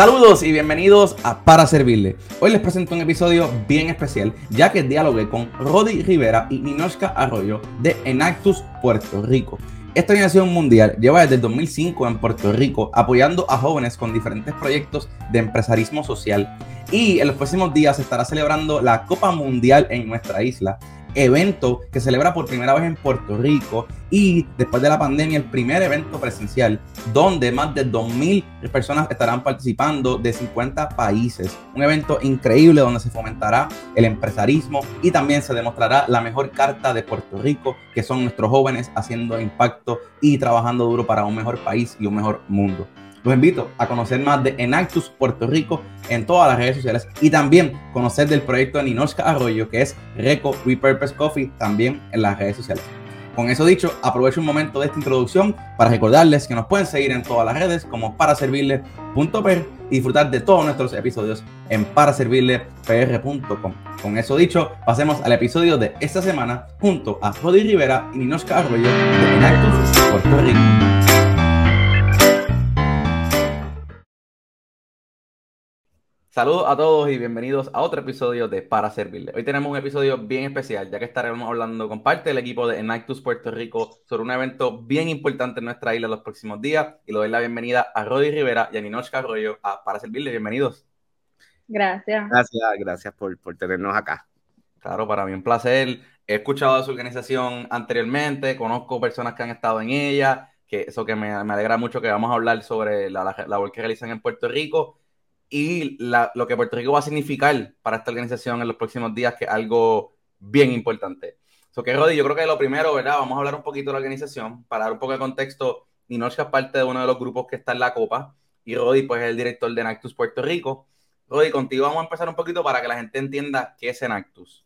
Saludos y bienvenidos a Para Servirle. Hoy les presento un episodio bien especial, ya que dialogué con Rodi Rivera y Ninoshka Arroyo de Enactus Puerto Rico. Esta organización mundial lleva desde el 2005 en Puerto Rico apoyando a jóvenes con diferentes proyectos de empresarismo social y en los próximos días se estará celebrando la Copa Mundial en nuestra isla evento que celebra por primera vez en Puerto Rico y después de la pandemia el primer evento presencial donde más de 2.000 personas estarán participando de 50 países. Un evento increíble donde se fomentará el empresarismo y también se demostrará la mejor carta de Puerto Rico, que son nuestros jóvenes haciendo impacto y trabajando duro para un mejor país y un mejor mundo. Los invito a conocer más de Enactus Puerto Rico en todas las redes sociales y también conocer del proyecto de Ninoshka Arroyo, que es Reco Repurpose Coffee, también en las redes sociales. Con eso dicho, aprovecho un momento de esta introducción para recordarles que nos pueden seguir en todas las redes como paraservirle.per y disfrutar de todos nuestros episodios en paraservirlepr.com. Con eso dicho, pasemos al episodio de esta semana junto a Rodi Rivera y Ninoshka Arroyo de Enactus Puerto Rico. Saludos a todos y bienvenidos a otro episodio de Para Servirle. Hoy tenemos un episodio bien especial, ya que estaremos hablando con parte del equipo de Enactus Puerto Rico sobre un evento bien importante en nuestra isla los próximos días. Y le doy la bienvenida a Rodi Rivera y a Ninochka Arroyo a Para Servirle. Bienvenidos. Gracias. Gracias, gracias por, por tenernos acá. Claro, para mí un placer. He escuchado de su organización anteriormente, conozco personas que han estado en ella, que eso que me, me alegra mucho que vamos a hablar sobre la, la labor que realizan en Puerto Rico y lo que Puerto Rico va a significar para esta organización en los próximos días, que es algo bien importante. So que Rodi, yo creo que lo primero, ¿verdad? Vamos a hablar un poquito de la organización para dar un poco de contexto. Ninochka es parte de uno de los grupos que está en la Copa y Rodi, pues, es el director de Enactus Puerto Rico. Rodi, contigo vamos a empezar un poquito para que la gente entienda qué es Enactus.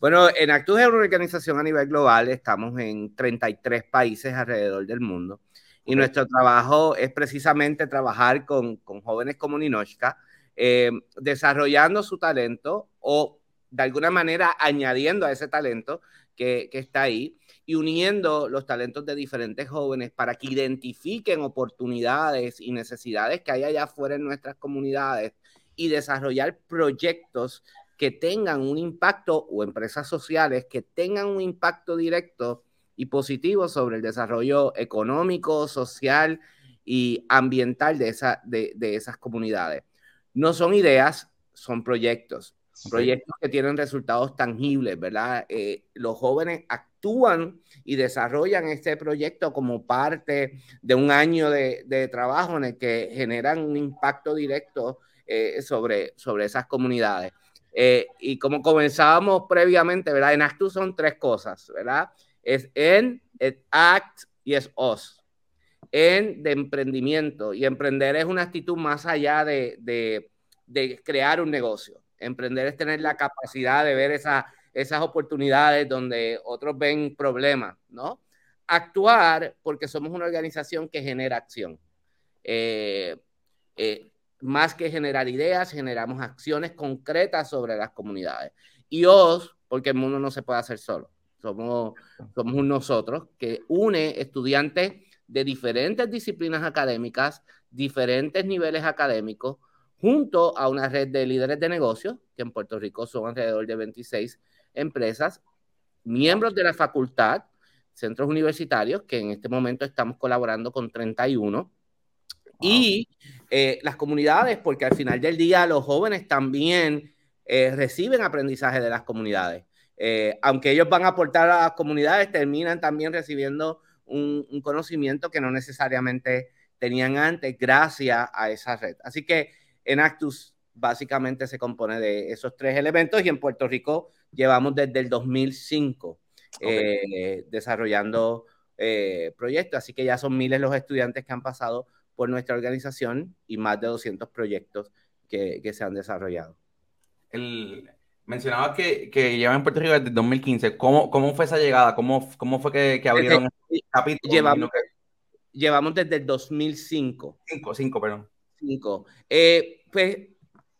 Bueno, Enactus es una organización a nivel global, estamos en 33 países alrededor del mundo. Y nuestro trabajo es precisamente trabajar con, con jóvenes como Ninochka, eh, desarrollando su talento o de alguna manera añadiendo a ese talento que, que, está ahí y uniendo los talentos de diferentes jóvenes para que identifiquen oportunidades y necesidades que hay allá afuera en nuestras comunidades y desarrollar proyectos que tengan un impacto o empresas sociales que tengan un impacto directo y positivo sobre el desarrollo económico, social y ambiental de, esa, de, de esas comunidades. No son ideas, son proyectos. Proyectos que tienen resultados tangibles, ¿verdad? Eh, los jóvenes actúan y desarrollan este proyecto como parte de un año de, de trabajo en el que generan un impacto directo eh, sobre, sobre esas comunidades. Eh, y como comenzábamos previamente, ¿verdad? En Actus son tres cosas, ¿verdad? Es en, es act y es os. En de emprendimiento. Y emprender es una actitud más allá de, de, crear un negocio. Emprender es tener la capacidad de ver esa, esas oportunidades donde otros ven problemas, ¿no? Actuar porque somos una organización que genera acción. Eh, eh, más que generar ideas, generamos acciones concretas sobre las comunidades. Y os, porque el mundo no se puede hacer solo. Somos, somos un nosotros que une estudiantes de diferentes disciplinas académicas, diferentes niveles académicos, junto a una red de líderes de negocios, que en Puerto Rico son alrededor de 26 empresas, miembros de la facultad, centros universitarios, que en este momento estamos colaborando con 31, wow. y eh, las comunidades, porque al final del día los jóvenes también eh, reciben aprendizaje de las comunidades. Eh, aunque ellos van a aportar a las comunidades, terminan también recibiendo un, un, conocimiento que no necesariamente tenían antes gracias a esa red. Así que Enactus básicamente se compone de esos tres elementos y en Puerto Rico llevamos desde el 2005 okay. eh, desarrollando eh, proyectos, así que ya son miles los estudiantes que han pasado por nuestra organización y más de 200 proyectos que, que se han desarrollado. El, Mencionabas que, que llevan en Puerto Rico desde 2015. ¿Cómo, cómo fue esa llegada? ¿Cómo, cómo fue que, que abrieron este capítulo? Llevamos, que... llevamos desde el 2005. 5, 5, perdón. 5. Eh, pues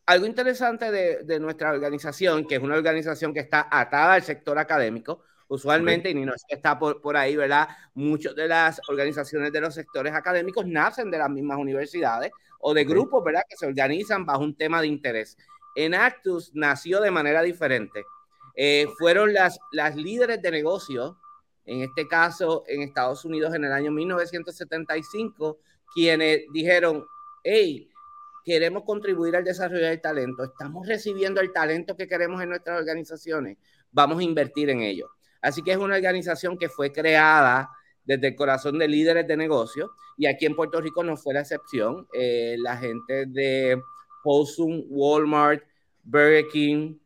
algo interesante de, de, nuestra organización, que es una organización que está atada al sector académico, Usualmente, y no está por, por ahí, ¿verdad? Muchas de las organizaciones de los sectores académicos nacen de las mismas universidades o de grupos, ¿verdad? Que se organizan bajo un tema de interés. Enactus nació de manera diferente. Eh, fueron las, las líderes de negocio, en este caso en Estados Unidos en el año 1975, quienes dijeron, hey, queremos contribuir al desarrollo del talento, estamos recibiendo el talento que queremos en nuestras organizaciones, vamos a invertir en ello. Así que es una organización que fue creada desde el corazón de líderes de negocio y aquí en Puerto Rico no fue la excepción. Eh, la gente de Wholesome, Walmart, Burger King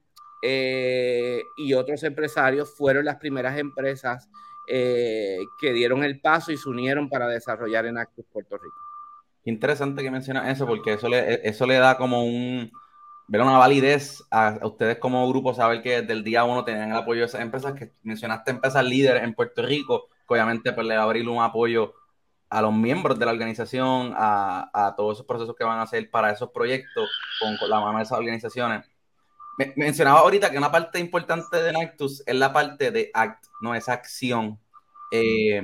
eh, y otros empresarios fueron las primeras empresas eh, que dieron el paso y se unieron para desarrollar en Actus Puerto Rico. Interesante que mencionas eso, porque eso le, da como un, una validez a, ustedes como grupo, saber que desde el día uno tenían el apoyo de esas empresas, que mencionaste empresas líderes en Puerto Rico, que obviamente pues, le va a abrir un apoyo a los miembros de la organización, a, a, todos esos procesos que van a hacer para esos proyectos con, la mano de esas organizaciones. mencionaba ahorita que una parte importante de Nactus es la parte de ACT, no esa acción. Eh,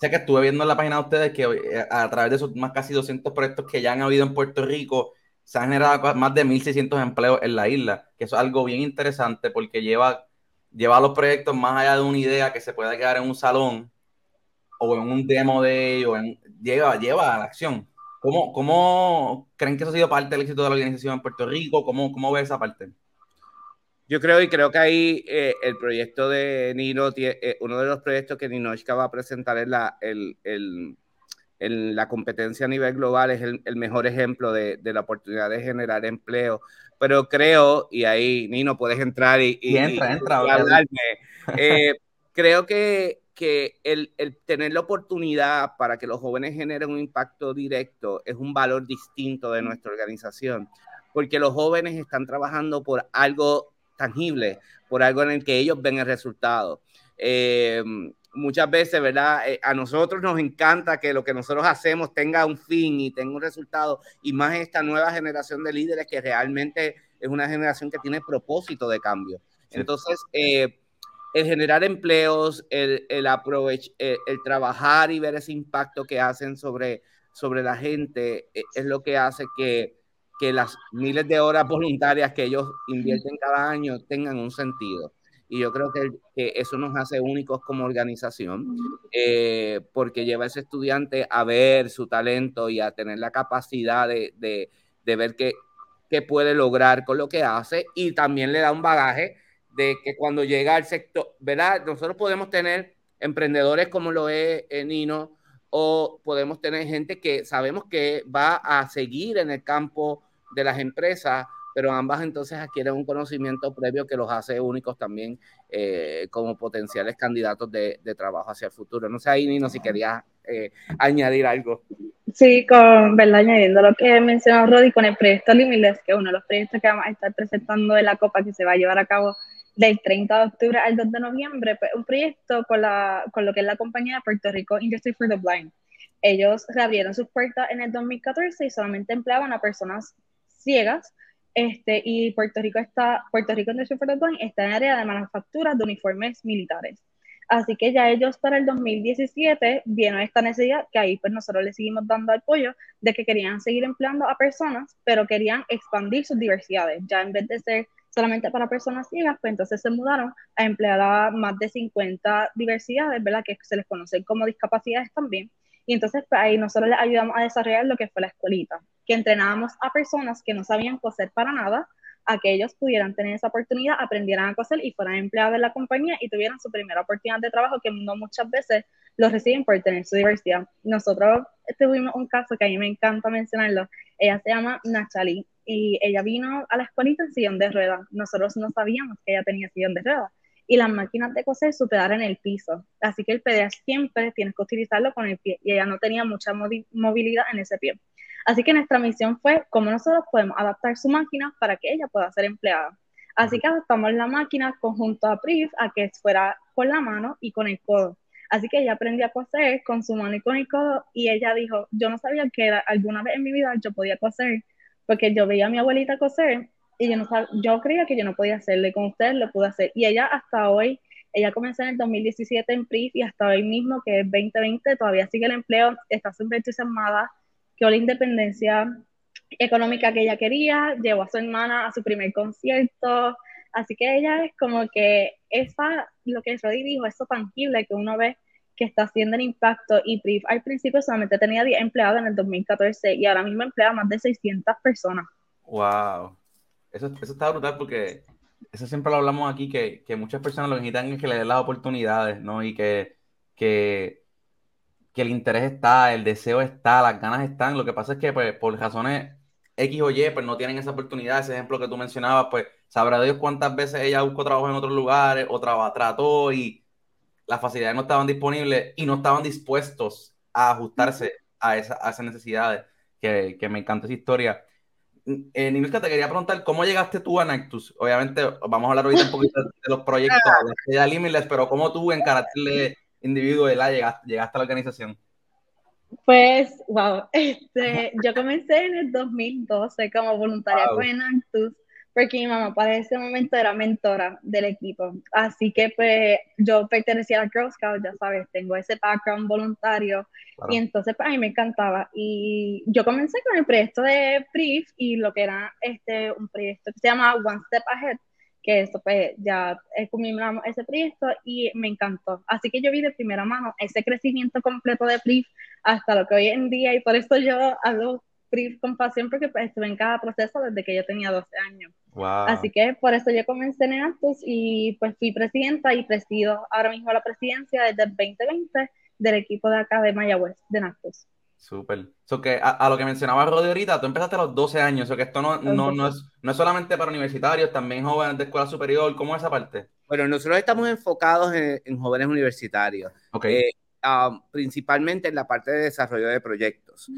Sé que estuve viendo en la página de ustedes que eh, a través de esos más casi 200 proyectos que ya han habido en Puerto Rico, se han generado más de 1.600 empleos en la isla, que eso es algo bien interesante porque lleva, lleva los proyectos más allá de una idea que se puede quedar en un salón o en un demo de ellos, lleva, lleva a la acción. ¿Cómo, ¿Cómo creen que eso ha sido parte del éxito de la organización en Puerto Rico? ¿Cómo, cómo ve esa parte? Yo creo y creo que ahí eh, el proyecto de Nino, eh, uno de los proyectos que Ninochka va a presentar en la, el, el, la competencia a nivel global es el, mejor ejemplo de, de, la oportunidad de generar empleo. Pero creo, y ahí Nino puedes entrar y, y, entra, entra, eh, creo que, que el, el, tener la oportunidad para que los jóvenes generen un impacto directo es un valor distinto de nuestra organización, porque los jóvenes están trabajando por algo tangible, por algo en el que ellos ven el resultado. Eh, muchas veces, ¿verdad? Eh, a nosotros nos encanta que lo que nosotros hacemos tenga un fin y tenga un resultado, y más esta nueva generación de líderes que realmente es una generación que tiene propósito de cambio. Entonces, eh, el generar empleos, el, el, el, trabajar y ver ese impacto que hacen sobre, sobre la gente es lo que hace que que las miles de horas voluntarias que ellos invierten cada año tengan un sentido. Y yo creo que, eso nos hace únicos como organización, eh, porque lleva a ese estudiante a ver su talento y a tener la capacidad de, de, de ver qué, qué puede lograr con lo que hace y también le da un bagaje de que cuando llega al sector, ¿verdad? Nosotros podemos tener emprendedores como lo es eh, Nino o podemos tener gente que sabemos que va a seguir en el campo de las empresas, pero ambas entonces adquieren un conocimiento previo que los hace únicos también eh, como potenciales candidatos de, trabajo hacia el futuro. No sé ahí, Nino, si querías eh, añadir algo. Sí, con, ¿verdad? añadiendo lo que mencionó Rodi con el proyecto Limitless, que es uno de los proyectos que vamos a estar presentando de la Copa que se va a llevar a cabo del 30 de octubre al 2 de noviembre, pues, un proyecto con, la, con lo que es la compañía de Puerto Rico Industry for the Blind. Ellos reabrieron sus puertas en el 2014 y solamente empleaban a personas ciegas, este, y Puerto Rico está, Puerto Rico está en área de manufacturas de uniformes militares. Así que ya ellos para el 2017 vieron esta necesidad, que ahí pues nosotros le seguimos dando apoyo, de que querían seguir empleando a personas, pero querían expandir sus diversidades. Ya en vez de ser solamente para personas ciegas, pues entonces se mudaron a emplear a más de 50 diversidades, ¿verdad? Que se les conocen como discapacidades también. Y entonces pues, ahí nosotros les ayudamos a desarrollar lo que fue la escuelita, que entrenábamos a personas que no sabían coser para nada, a que ellos pudieran tener esa oportunidad, aprendieran a coser y fueran empleados de la compañía y tuvieran su primera oportunidad de trabajo, que no muchas veces los reciben por tener su diversidad. Nosotros tuvimos un caso que a mí me encanta mencionarlo. Ella se llama Nachali y ella vino a la escuelita en sillón de ruedas. Nosotros no sabíamos que ella tenía sillón de ruedas y las máquinas de coser superar en el piso. Así que el PDA siempre tienes que utilizarlo con el pie y ella no tenía mucha movilidad en ese pie. Así que nuestra misión fue cómo nosotros podemos adaptar su máquina para que ella pueda ser empleada. Así que adaptamos la máquina conjunto a Priv a que fuera con la mano y con el codo. Así que ella aprendió a coser con su mano y con el codo y ella dijo, yo no sabía que alguna vez en mi vida yo podía coser, porque yo veía a mi abuelita coser y yo, no yo creía que yo no podía hacerle, con ustedes lo pude hacer. Y ella hasta hoy Ella comenzó en el 2017 en PRIF y hasta hoy mismo, que es 2020, todavía sigue el empleo, está súper entusiasmada, que la independencia económica que ella quería, llevó a su hermana a su primer concierto, así que ella es como que esa, lo que Roddy dijo, eso tangible que uno ve que está haciendo el impacto y PRIF al principio solamente tenía 10 empleados en el 2014 y ahora mismo emplea más de 600 personas. ¡Wow! Eso, eso está brutal porque eso siempre lo hablamos aquí, que, que muchas personas lo que necesitan es que le den las oportunidades, ¿no? Y que, que, que, el interés está, el deseo está, las ganas están. Lo que pasa es que pues, por razones X o Y, pues no tienen esa oportunidad. Ese ejemplo que tú mencionabas, pues sabrá Dios cuántas veces ella buscó trabajo en otros lugares o trató y las facilidades no estaban disponibles y no estaban dispuestos a ajustarse a, esa, a esas necesidades, que, que, me encanta esa historia. Eh, te quería preguntar, ¿cómo llegaste tú a Nactus? Obviamente, vamos a hablar ahorita un poquito de los proyectos de Limitless, pero ¿cómo tú en carácter de individuo llegaste, llegaste a la organización? Pues, wow, este, yo comencé en el 2012 como voluntaria con Nactus porque mi mamá para ese momento era mentora del equipo. Así que pues yo pertenecía al Girl Scout, ya sabes, tengo ese background voluntario y entonces pues a mí me encantaba. Y yo comencé con el proyecto de PRIF y lo que era este, un proyecto que se llama One Step Ahead, que eso pues ya culminamos ese proyecto y me encantó. Así que yo vi de primera mano ese crecimiento completo de PRIF hasta lo que hoy en día y por eso yo hablo con pasión porque pues, estuve en cada proceso desde que yo tenía 12 años. Así que por eso yo comencé en Actus y pues fui presidenta y presido ahora mismo la presidencia desde el 2020 del equipo de acá de Mayagüez, de Nactus. Súper. So que a, lo que mencionaba Rodi ahorita, tú empezaste a los 12 años, o que esto no, no, no, es, no es solamente para universitarios, también jóvenes de escuela superior, ¿cómo es esa parte? Bueno, nosotros estamos enfocados en, jóvenes universitarios, okay. Eh, ah, principalmente en la parte de desarrollo de proyectos.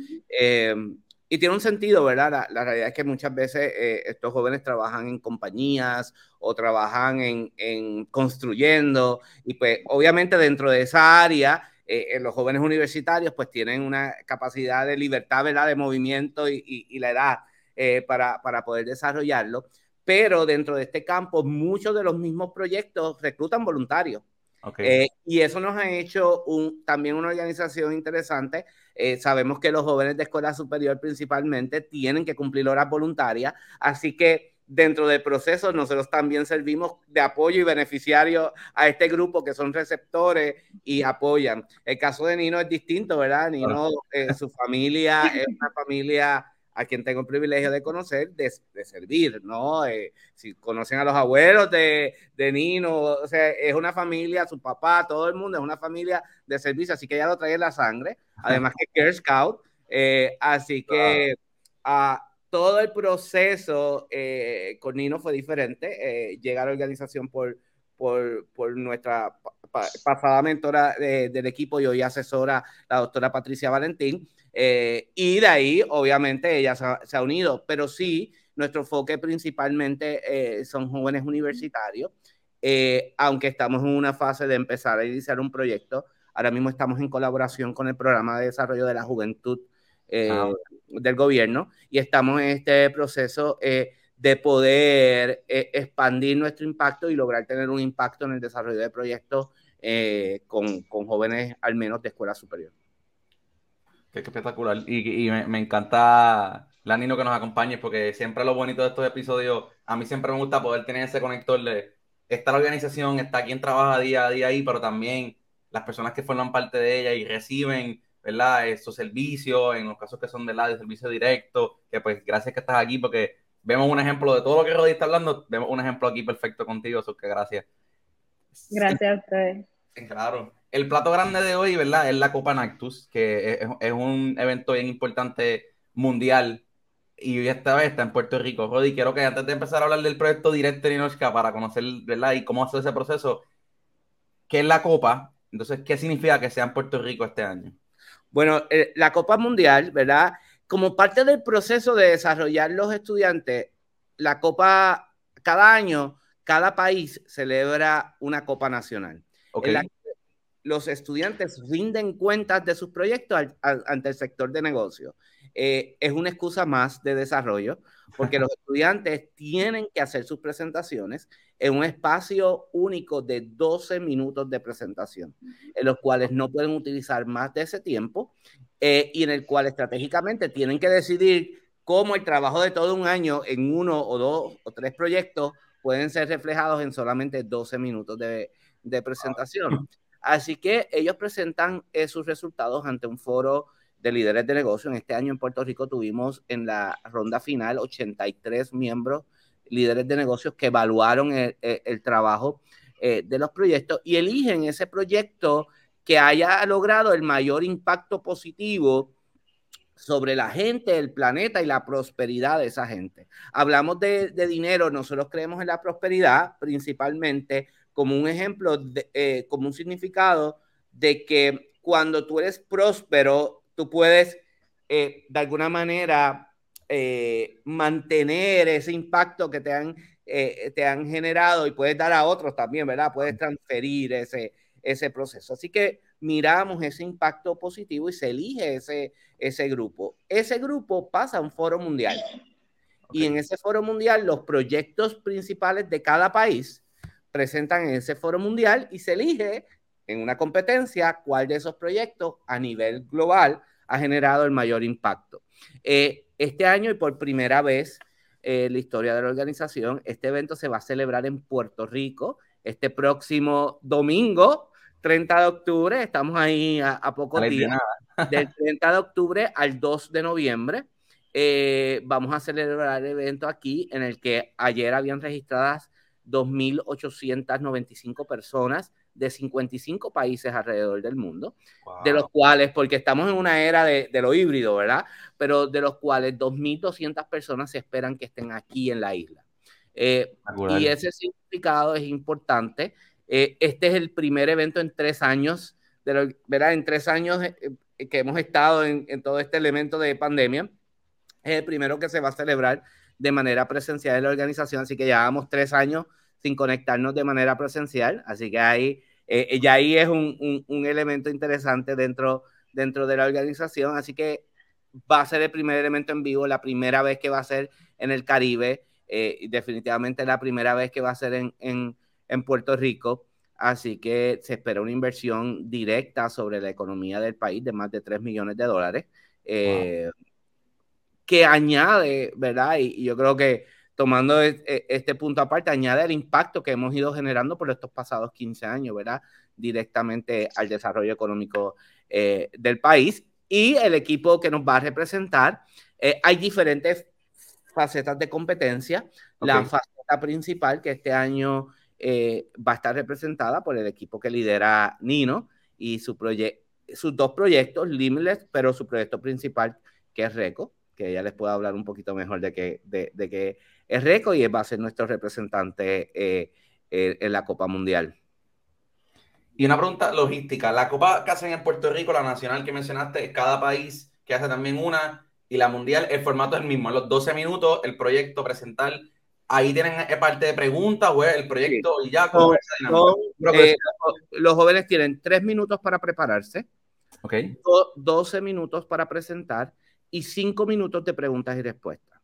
Y tiene un sentido, ¿verdad? La, realidad es que muchas veces eh, estos jóvenes trabajan en compañías o trabajan en, construyendo y pues obviamente dentro de esa área eh, los jóvenes universitarios pues tienen una capacidad de libertad, ¿verdad? De movimiento y, la edad eh, para, para poder desarrollarlo. Pero dentro de este campo muchos de los mismos proyectos reclutan voluntarios. Okay. y eso nos ha hecho un, también una organización interesante eh, sabemos que los jóvenes de escuela superior principalmente tienen que cumplir horas voluntarias, así que dentro del proceso nosotros también servimos de apoyo y beneficiario a este grupo que son receptores y apoyan. El caso de Nino es distinto, ¿verdad? Nino, eh, su familia es una familia a quien tengo el privilegio de conocer, de, servir, ¿no? Eh, si conocen a los abuelos de, de, Nino, o sea, es una familia, su papá, todo el mundo es una familia de servicio, así que ya lo trae en la sangre, además que Girl Scout, eh, así que ah, todo el proceso eh, con Nino fue diferente, llega a la organización por, por, por nuestra pasada mentora del equipo y hoy asesora, la doctora Patricia Valentín, eh, y de ahí, obviamente, ella se ha, unido, pero sí, nuestro enfoque principalmente eh, son jóvenes universitarios, eh, aunque estamos en una fase de empezar a iniciar un proyecto. Ahora mismo estamos en colaboración con el programa de desarrollo de la juventud ah, del gobierno y estamos en este proceso de poder expandir nuestro impacto y lograr tener un impacto en el desarrollo de proyectos con, con jóvenes al menos de escuela superior. Qué, espectacular. Y, me, encanta la Nino que nos acompañe, porque siempre lo bonito de estos episodios, a mí siempre me gusta poder tener ese conector de esta la organización, está quien trabaja día a día ahí, pero también las personas que forman parte de ella y reciben, ¿verdad? Estos servicios, en los casos que son de la de servicio directo, que pues gracias que estás aquí, porque vemos un ejemplo de todo lo que Rodi está hablando, vemos un ejemplo aquí perfecto contigo, eso que gracias. Gracias a ustedes. Claro el plato grande de hoy, ¿verdad? Es la Copa Nactus, que es, un evento bien importante mundial y esta vez está en Puerto Rico. Rodi, quiero que antes de empezar a hablar del proyecto Directo Ninochka para conocer, ¿verdad? Y cómo hacer ese proceso, ¿qué es la Copa? Entonces, ¿qué significa que sea en Puerto Rico este año? Bueno, eh, la Copa Mundial, ¿verdad? Como parte del proceso de desarrollar los estudiantes, la Copa, cada año, cada país celebra una Copa Nacional. Okay los estudiantes rinden cuentas de sus proyectos ante el sector de negocio. eh, es una excusa más de desarrollo, porque los estudiantes tienen que hacer sus presentaciones en un espacio único de 12 minutos de presentación, en los cuales no pueden utilizar más de ese tiempo eh, y en el cual estratégicamente tienen que decidir cómo el trabajo de todo un año en uno o dos o tres proyectos pueden ser reflejados en solamente 12 minutos de, de presentación. Así que ellos presentan eh, sus resultados ante un foro de líderes de negocio. En este año en Puerto Rico tuvimos en la ronda final 83 miembros líderes de negocios que evaluaron el, trabajo eh, de los proyectos y eligen ese proyecto que haya logrado el mayor impacto positivo sobre la gente, el planeta y la prosperidad de esa gente. Hablamos de, dinero, nosotros creemos en la prosperidad principalmente como un ejemplo, eh, como un significado de que cuando tú eres próspero, tú puedes eh, de alguna manera eh, mantener ese impacto que te han, eh, te han generado y puedes dar a otros también, ¿verdad? Puedes transferir ese, ese proceso. Así que miramos ese impacto positivo y se elige ese, ese grupo. Ese grupo pasa a un foro mundial. Y en ese foro mundial, los proyectos principales de cada país presentan en ese foro mundial y se elige en una competencia cuál de esos proyectos a nivel global ha generado el mayor impacto. Eh, este año y por primera vez en la historia de la organización, este evento se va a celebrar en Puerto Rico este próximo domingo, 30 de octubre. Estamos ahí a, poco días. Del 30 de octubre al 2 de noviembre. Eh, vamos a celebrar el evento aquí en el que ayer habían registradas 2.895 personas de 55 países alrededor del mundo, de los cuales, porque estamos en una era de, lo híbrido, ¿verdad? Pero de los cuales 2.200 personas se esperan que estén aquí en la isla. Eh, y ese significado es importante. Eh, este es el primer evento en tres años, de ¿verdad? En tres años eh, que hemos estado en, en todo este elemento de pandemia. Es el primero que se va a celebrar de manera presencial en la organización, así que llevamos tres años sin conectarnos de manera presencial, así que ahí, eh, ya ahí es un, un, elemento interesante dentro, dentro de la organización, así que va a ser el primer elemento en vivo, la primera vez que va a ser en el Caribe, eh, y definitivamente la primera vez que va a ser en, en, en Puerto Rico. Así que se espera una inversión directa sobre la economía del país de más de 3 millones de dólares, eh, que añade, ¿verdad? y, yo creo que tomando e, e, este punto aparte, añade el impacto que hemos ido generando por estos pasados 15 años, ¿verdad? Directamente al desarrollo económico eh, del país. Y el equipo que nos va a representar, eh, hay diferentes facetas de competencia. La faceta principal, que este año eh, va a estar representada por el equipo que lidera Nino y su sus dos proyectos, Limitless, pero su proyecto principal, que es RECO, que ella les pueda hablar un poquito mejor de que, de, de que es récord y va a ser nuestro representante eh, eh, en la Copa Mundial. Y una pregunta logística. La Copa que hacen en Puerto Rico, la nacional que mencionaste, cada país que hace también una, y la mundial, el formato es el mismo. En los 12 minutos, el proyecto presentar, ahí tienen eh, parte de preguntas, o el proyecto y ya. los jóvenes tienen 3 minutos para prepararse, okay. 12 minutos para presentar y 5 minutos de preguntas y respuestas.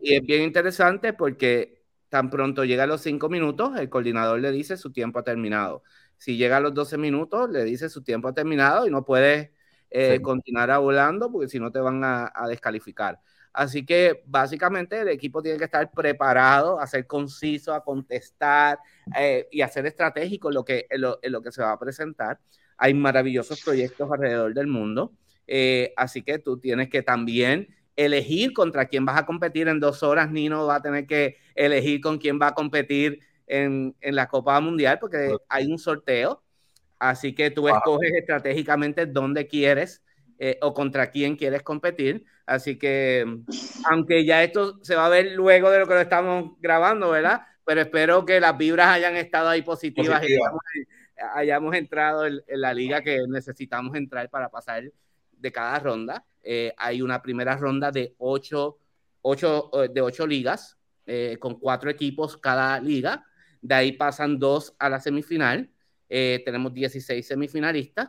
Y es bien interesante porque tan pronto llega a los cinco minutos, el coordinador le dice su tiempo ha terminado. Si llega a los 12 minutos, le dice su tiempo ha terminado y no puedes eh, continuar volando porque si no te van a, descalificar. Así que básicamente el equipo tiene que estar preparado a ser conciso, a contestar eh, y a ser estratégico en lo, que, lo, que se va a presentar. Hay maravillosos proyectos alrededor del mundo. Eh, así que tú tienes que también elegir contra quién vas a competir en dos horas. Nino va a tener que elegir con quién va a competir en, la Copa Mundial porque hay un sorteo. Así que tú escoges estratégicamente dónde quieres eh, o contra quién quieres competir. Así que, aunque ya esto se va a ver luego de lo que lo estamos grabando, ¿verdad? Pero espero que las vibras hayan estado ahí positivas y hayamos, entrado en, la liga que necesitamos entrar para pasar de cada ronda. Eh, hay una primera ronda de ocho, eh, de ocho ligas, eh, con cuatro equipos cada liga. De ahí pasan dos a la semifinal. tenemos 16 semifinalistas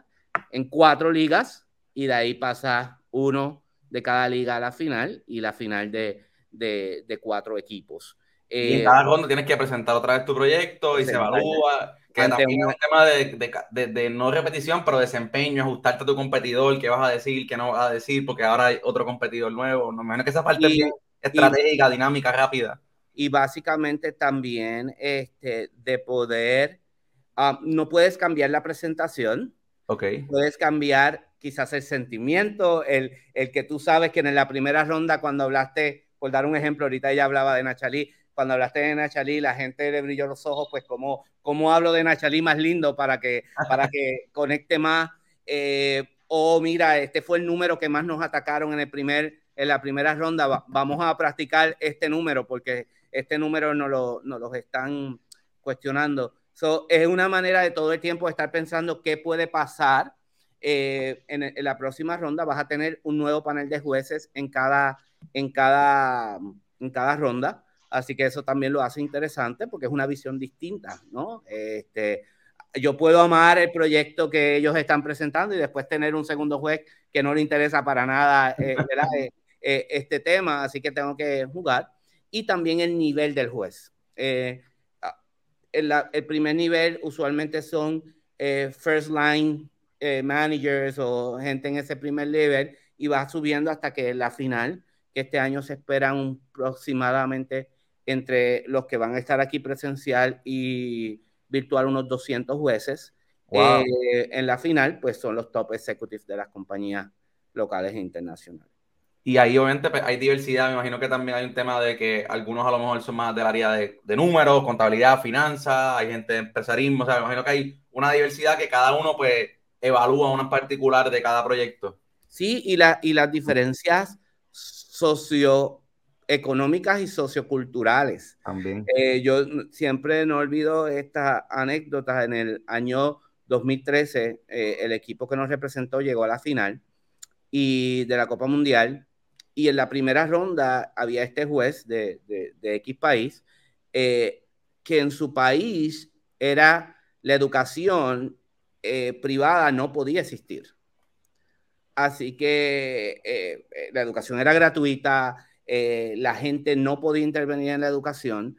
en cuatro ligas y de ahí pasa uno de cada liga a la final y la final de, de, cuatro equipos. y en cada ronda tienes que presentar otra vez tu proyecto y se evalúa. Que también es un tema de, de, de, no repetición, pero desempeño, ajustarte a tu competidor, qué vas a decir, qué no vas a decir, porque ahora hay otro competidor nuevo. No menos que esa parte es estratégica, dinámica, rápida. Y básicamente también este, de poder, ah, no puedes cambiar la presentación. Ok. Puedes cambiar quizás el sentimiento, el, el que tú sabes que en la primera ronda cuando hablaste, por dar un ejemplo, ahorita ella hablaba de Nachalí, cuando hablaste de Nachalí, la gente le brilló los ojos, pues como, como hablo de Nachalí más lindo para que, para que conecte más. Eh, o mira, este fue el número que más nos atacaron en, el primer, en la primera ronda, vamos a practicar este número porque este número no lo, no los están cuestionando. So, es una manera de todo el tiempo estar pensando qué puede pasar. Eh, en, en, la próxima ronda vas a tener un nuevo panel de jueces en cada, en cada, en cada ronda. Así que eso también lo hace interesante porque es una visión distinta, ¿no? Este, yo puedo amar el proyecto que ellos están presentando y después tener un segundo juez que no le interesa para nada eh, eh, eh, este tema, así que tengo que jugar. Y también el nivel del juez. el, el, primer nivel usualmente son first line managers o gente en ese primer nivel y va subiendo hasta que la final, que este año se esperan aproximadamente entre los que van a estar aquí presencial y virtual unos 200 jueces. Eh, en la final, pues son los top executives de las compañías locales e internacionales. Y ahí obviamente pues, hay diversidad, me imagino que también hay un tema de que algunos a lo mejor son más del área de, de números, contabilidad, finanzas, hay gente de empresarismo, o sea, me imagino que hay una diversidad que cada uno pues evalúa una particular de cada proyecto. Sí, y, la, y las diferencias socio económicas y socioculturales. También. Eh, yo siempre no olvido estas anécdotas. En el año 2013, eh, el equipo que nos representó llegó a la final y de la Copa Mundial. Y en la primera ronda había este juez de, de, X país eh, que en su país era la educación privada no podía existir. Así que la educación era gratuita, eh, la gente no podía intervenir en la educación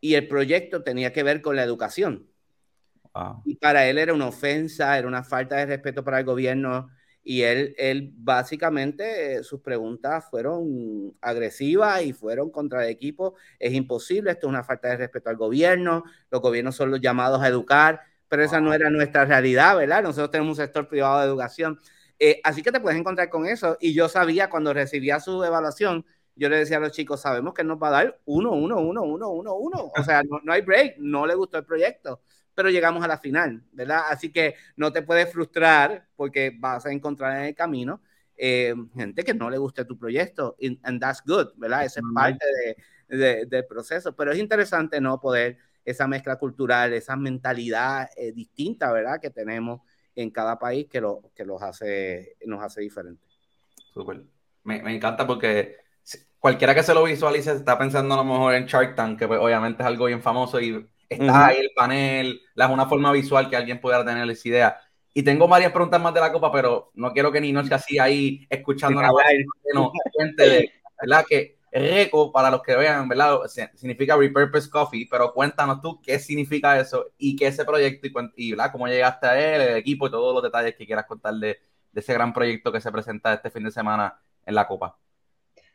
y el proyecto tenía que ver con la educación. Y para él era una ofensa, era una falta de respeto para el gobierno y él, él básicamente sus preguntas fueron agresivas y fueron contra el equipo. Es imposible, esto es una falta de respeto al gobierno, los gobiernos son los llamados a educar, pero esa no era nuestra realidad, ¿verdad? Nosotros tenemos un sector privado de educación. Eh, así que te puedes encontrar con eso. Y yo sabía cuando recibía su evaluación, yo le decía a los chicos, sabemos que nos va a dar uno, uno, uno, uno, uno, uno. O sea, no, hay break, no le gustó el proyecto, pero llegamos a la final, ¿verdad? Así que no te puedes frustrar porque vas a encontrar en el camino eh, gente que no le guste tu proyecto, and that's good, ¿verdad? Esa es parte de, del proceso, pero es interesante no poder esa mezcla cultural, esa mentalidad eh, distinta, ¿verdad? Que tenemos en cada país que, lo, que los hace, nos hace diferentes. Súper. Me, me encanta porque cualquiera que se lo visualice está pensando a lo mejor en Shark Tank, que pues, obviamente es algo bien famoso y está ahí el panel, la, una forma visual que alguien pudiera tener esa idea. Y tengo varias preguntas más de la copa, pero no quiero que ni noche así ahí escuchando la no, gente de, ¿verdad? Que RECO, para los que vean, ¿verdad? Significa Repurpose Coffee, pero cuéntanos tú qué significa eso y qué es ese proyecto y, y cómo llegaste a él, el equipo y todos los detalles que quieras contar de, de ese gran proyecto que se presenta este fin de semana en la copa.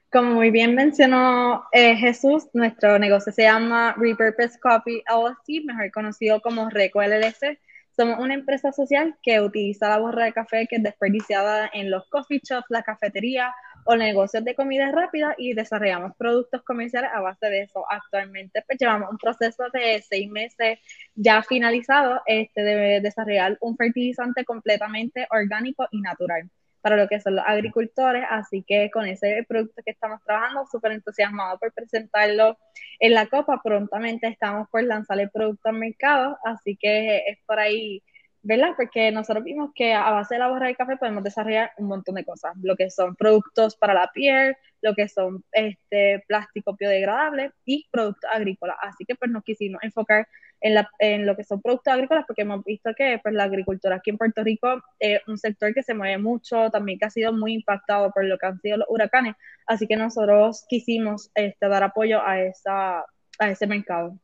Como muy bien mencionó eh, Jesús, nuestro negocio se llama Repurpose Coffee LLC, mejor conocido como RECO LLC. Somos una empresa social que utiliza la borra de café que es desperdiciada en los coffee shops, la cafetería o negocios de comida rápida y desarrollamos productos comerciales a base de eso. Actualmente pues, llevamos un proceso de seis meses ya finalizado este, de desarrollar un fertilizante completamente orgánico y natural para lo que son los agricultores, así que con ese producto que estamos trabajando, súper entusiasmado por presentarlo en la Copa, prontamente estamos por lanzar el producto al mercado, así que es por ahí ¿verdad? Porque nosotros vimos que a base de la borra de café podemos desarrollar un montón de cosas, lo que son productos para la piel, lo que son este, plástico biodegradable y productos agrícolas. Así que pues nos quisimos enfocar en, la, en lo que son productos agrícolas porque hemos visto que pues la agricultura aquí en Puerto Rico es un sector que se mueve mucho, también que ha sido muy impactado por lo que han sido los huracanes. Así que nosotros quisimos este, dar apoyo a, esa, a ese mercado.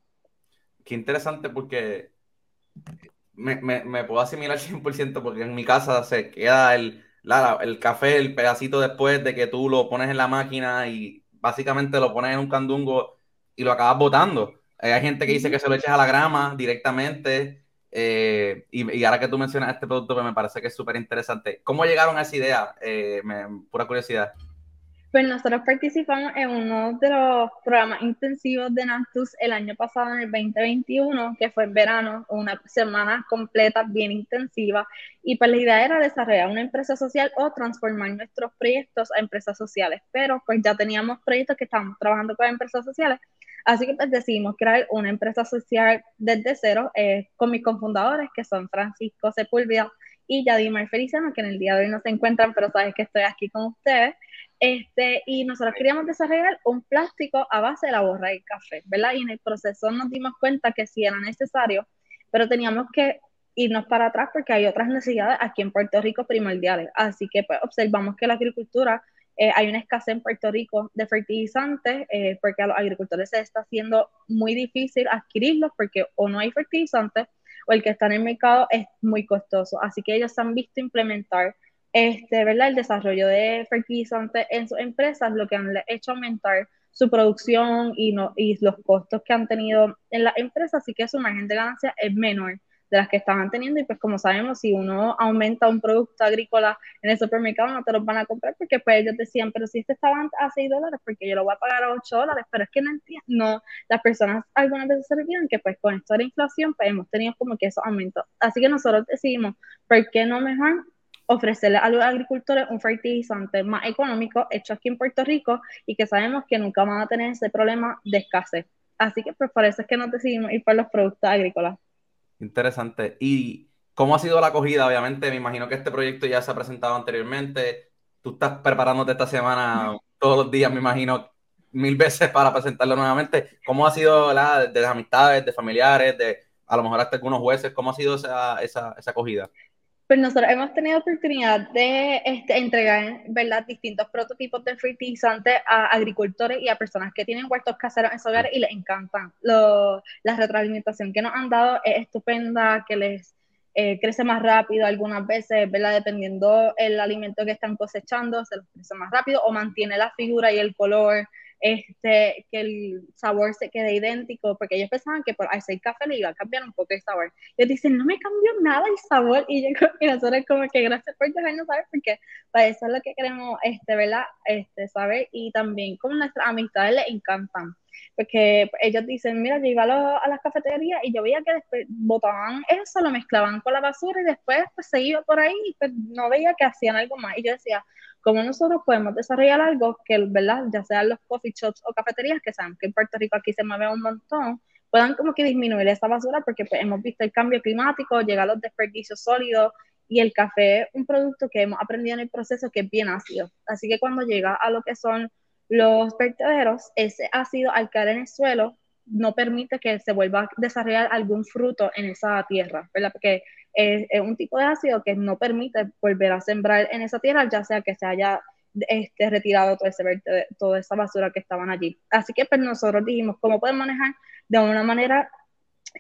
Qué interesante porque me, me, me puedo asimilar 100% porque en mi casa se queda el, el café, el pedacito después de que tú lo pones en la máquina y básicamente lo pones en un candungo y lo acabas botando. Hay gente que dice que se lo echas a la grama directamente. Eh, y, ahora que tú mencionas este producto, pues me parece que es súper interesante. ¿Cómo llegaron a esa idea? Eh, pura curiosidad. Pues nosotros participamos en uno de los programas intensivos de Nactus el año pasado, en el 2021, que fue en verano, una semana completa bien intensiva. Y pues la idea era desarrollar una empresa social o transformar nuestros proyectos a empresas sociales. Pero pues ya teníamos proyectos que estábamos trabajando con empresas sociales. Así que pues decidimos crear una empresa social desde cero eh, con mis cofundadores, que son Francisco Sepúlveda y Yadimar Feliciano, que en el día de hoy no se encuentran, pero sabes que estoy aquí con ustedes. Este, y nosotros queríamos desarrollar un plástico a base de la borra del café, ¿verdad? Y en el proceso nos dimos cuenta que sí era necesario, pero teníamos que irnos para atrás porque hay otras necesidades aquí en Puerto Rico primordiales. Así que pues, observamos que la agricultura, eh, hay una escasez en Puerto Rico de fertilizantes eh, porque a los agricultores se está haciendo muy difícil adquirirlos porque o no hay fertilizantes o el que está en el mercado es muy costoso. Así que ellos han visto implementar este, ¿verdad? el desarrollo de fertilizantes en sus empresas, lo que han hecho aumentar su producción y, no, y los costos que han tenido en la empresa, así que su margen de ganancia es menor de las que estaban teniendo. Y pues como sabemos, si uno aumenta un producto agrícola en el supermercado no te los van a comprar porque pues ellos decían, pero si este estaba a 6 dólares, porque yo lo voy a pagar a 8 dólares, pero es que no entiendo, no, las personas algunas veces se olvidan que pues con esto de la inflación pues hemos tenido como que esos aumentos, así que nosotros decidimos, ¿por qué no mejor ofrecerle a los agricultores un fertilizante más económico hecho aquí en Puerto Rico y que sabemos que nunca van a tener ese problema de escasez. Así que pues por eso es que nos decidimos ir por los productos agrícolas. Interesante. ¿Y cómo ha sido la acogida? Obviamente, me imagino que este proyecto ya se ha presentado anteriormente. Tú estás preparándote esta semana todos los días, me imagino, mil veces para presentarlo nuevamente. ¿Cómo ha sido la de las amistades, de familiares, de a lo mejor hasta algunos jueces? ¿Cómo ha sido esa, esa, esa acogida? Pues nosotros hemos tenido oportunidad de este, entregar ¿verdad? distintos prototipos de fertilizantes a agricultores y a personas que tienen huertos caseros en su hogar y les encantan. Lo, la retroalimentación que nos han dado es estupenda, que les eh, crece más rápido algunas veces, ¿verdad? dependiendo el alimento que están cosechando, se los crece más rápido o mantiene la figura y el color este, que el sabor se quede idéntico, porque ellos pensaban que por hacer café le iba a cambiar un poco el sabor. Ellos dicen, no me cambió nada el sabor, y yo y nosotros como que gracias por dejarnos saber, porque para eso es lo que queremos, este, ¿verdad? Este, saber, y también como nuestras amistades les encantan porque ellos dicen, mira, yo iba a, las cafeterías y yo veía que después botaban eso, lo mezclaban con la basura y después pues se iba por ahí y pues no veía que hacían algo más. Y yo decía, ¿cómo nosotros podemos desarrollar algo que, ¿verdad? Ya sean los coffee shops o cafeterías, que saben que en Puerto Rico aquí se mueve un montón, puedan como que disminuir esa basura porque pues, hemos visto el cambio climático, llega los desperdicios sólidos y el café es un producto que hemos aprendido en el proceso que es bien ácido. Así que cuando llega a lo que son los vertederos, ese ácido al caer en el suelo no permite que se vuelva a desarrollar algún fruto en esa tierra, ¿verdad? Porque es, un tipo de ácido que no permite volver a sembrar en esa tierra, ya sea que se haya este, retirado todo ese toda esa basura que estaban allí. Así que pues nosotros dijimos, ¿cómo podemos manejar de una manera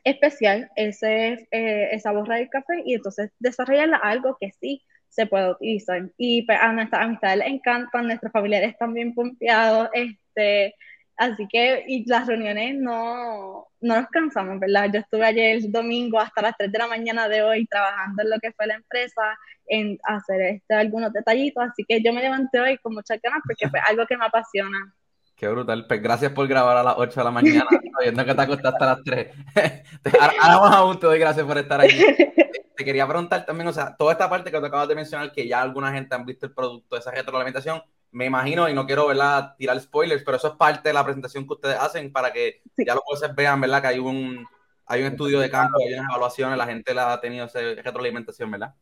especial ese, eh, esa borra del café y entonces desarrollarla algo que sí se puede utilizar. Y pues, a nuestras amistades les encantan, nuestros familiares están bien pompeados, este, Así que, y las reuniones no, no nos cansamos, ¿verdad? Yo estuve ayer el domingo hasta las 3 de la mañana de hoy trabajando en lo que fue la empresa, en hacer este, algunos detallitos, así que yo me levanté hoy con muchas ganas porque fue algo que me apasiona. Qué brutal. Pues gracias por grabar a las 8 de la mañana, sabiendo que te acostaste a las 3. ahora más aún te doy gracias por estar aquí. Te quería preguntar también, o sea, toda esta parte que te acabas de mencionar, que ya alguna gente han visto el producto, esa retroalimentación, me imagino, y no quiero ¿verdad? tirar spoilers, pero eso es parte de la presentación que ustedes hacen para que ya los jueces vean ¿verdad? que hay un, hay un estudio de campo, hay unas evaluaciones, la gente la ha tenido esa retroalimentación, ¿verdad?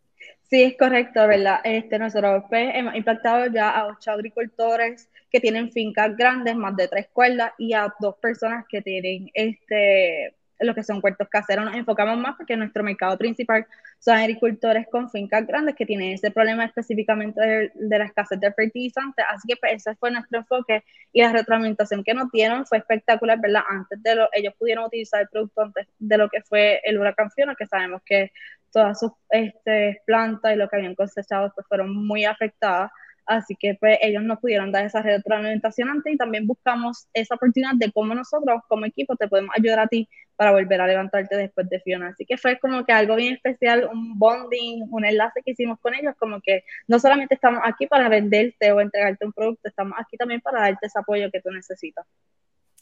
Sí, es correcto, ¿verdad? Este, nosotros pues, hemos impactado ya a ocho agricultores que tienen fincas grandes, más de tres cuerdas, y a dos personas que tienen este, lo que son puertos caseros nos enfocamos más porque nuestro mercado principal son agricultores con fincas grandes que tienen ese problema específicamente de, la escasez de fertilizantes, así que pues, ese fue nuestro enfoque y la retroalimentación que nos dieron fue espectacular, ¿verdad? Antes de lo, ellos pudieron utilizar el producto antes de lo que fue el huracán Fiona, que sabemos que todas sus este, plantas y lo que habían cosechado pues, fueron muy afectadas, Así que pues ellos nos pudieron dar esa retroalimentación antes y también buscamos esa oportunidad de cómo nosotros como equipo te podemos ayudar a ti para volver a levantarte después de Fiona. Así que fue como que algo bien especial, un bonding, un enlace que hicimos con ellos, como que no solamente estamos aquí para venderte o entregarte un producto, estamos aquí también para darte ese apoyo que tú necesitas.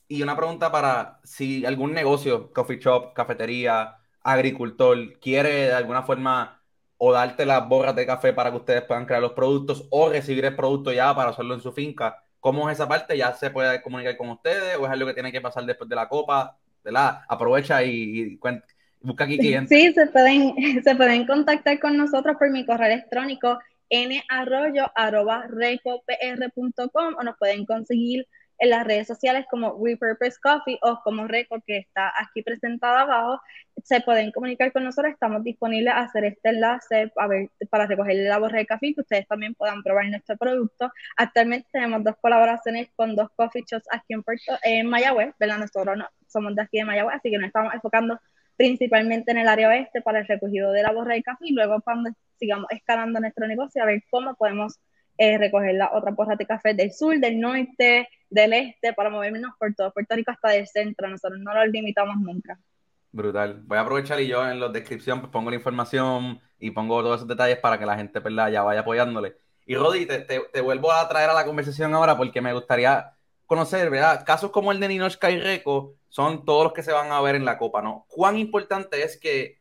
Y una pregunta para si algún negocio, coffee shop, cafetería, agricultor, quiere de alguna forma o darte las borras de café para que ustedes puedan crear los productos o recibir el producto ya para hacerlo en su finca. ¿Cómo es esa parte? ¿Ya se puede comunicar con ustedes o es algo que tiene que pasar después de la copa? ¿verdad? Aprovecha y, busca aquí clientes. Sí, se pueden, se pueden contactar con nosotros por mi correo electrónico narroyo.recopr.com o nos pueden conseguir en las redes sociales como Repurpose Coffee o como Record, que está aquí presentada abajo, se pueden comunicar con nosotros. Estamos disponibles a hacer este enlace a ver, para recoger la borra de café, que ustedes también puedan probar nuestro producto. Actualmente tenemos dos colaboraciones con dos coffee shops aquí en, Puerto, en Mayagüez, ¿verdad? Nosotros no, somos de aquí de Mayagüez, así que nos estamos enfocando principalmente en el área oeste para el recogido de la borra de café y luego cuando sigamos escalando nuestro negocio a ver cómo podemos eh, recoger la otra borra de café del sur, del norte, del este, para movernos por todo Puerto Rico hasta el centro. Nosotros no lo limitamos nunca. Brutal. Voy a aprovechar y yo en la descripción pues, pongo la información y pongo todos esos detalles para que la gente ¿verdad? ya vaya apoyándole. Y Rodi, te, te, vuelvo a traer a la conversación ahora porque me gustaría conocer, ¿verdad? Casos como el de Ninochka y Reco son todos los que se van a ver en la Copa, ¿no? ¿Cuán importante es que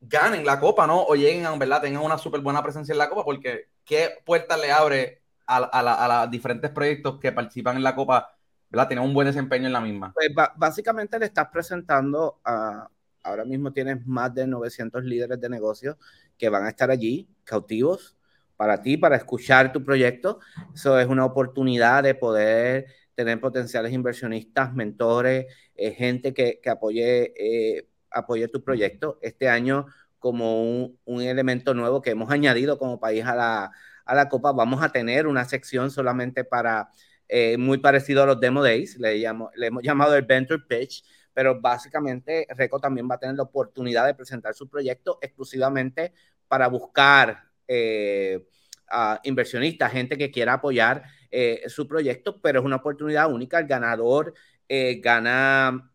ganen la Copa, ¿no? O lleguen a, ¿verdad? Tengan una súper buena presencia en la Copa porque ¿qué puertas le abre a, los diferentes proyectos que participan en la Copa, ¿verdad? Tienen un buen desempeño en la misma. Pues básicamente le estás presentando a, ahora mismo tienes más de 900 líderes de negocios que van a estar allí, cautivos, para ti, para escuchar tu proyecto. Eso es una oportunidad de poder tener potenciales inversionistas, mentores, eh, gente que, que apoye, eh, apoye tu proyecto. Este año como un, un, elemento nuevo que hemos añadido como país a la, a la Copa, vamos a tener una sección solamente para, eh, muy parecido a los Demo Days, le, llamo, le hemos llamado el Venture Pitch, pero básicamente Reco también va a tener la oportunidad de presentar su proyecto exclusivamente para buscar eh, a inversionistas, gente que quiera apoyar eh, su proyecto, pero es una oportunidad única. El ganador gana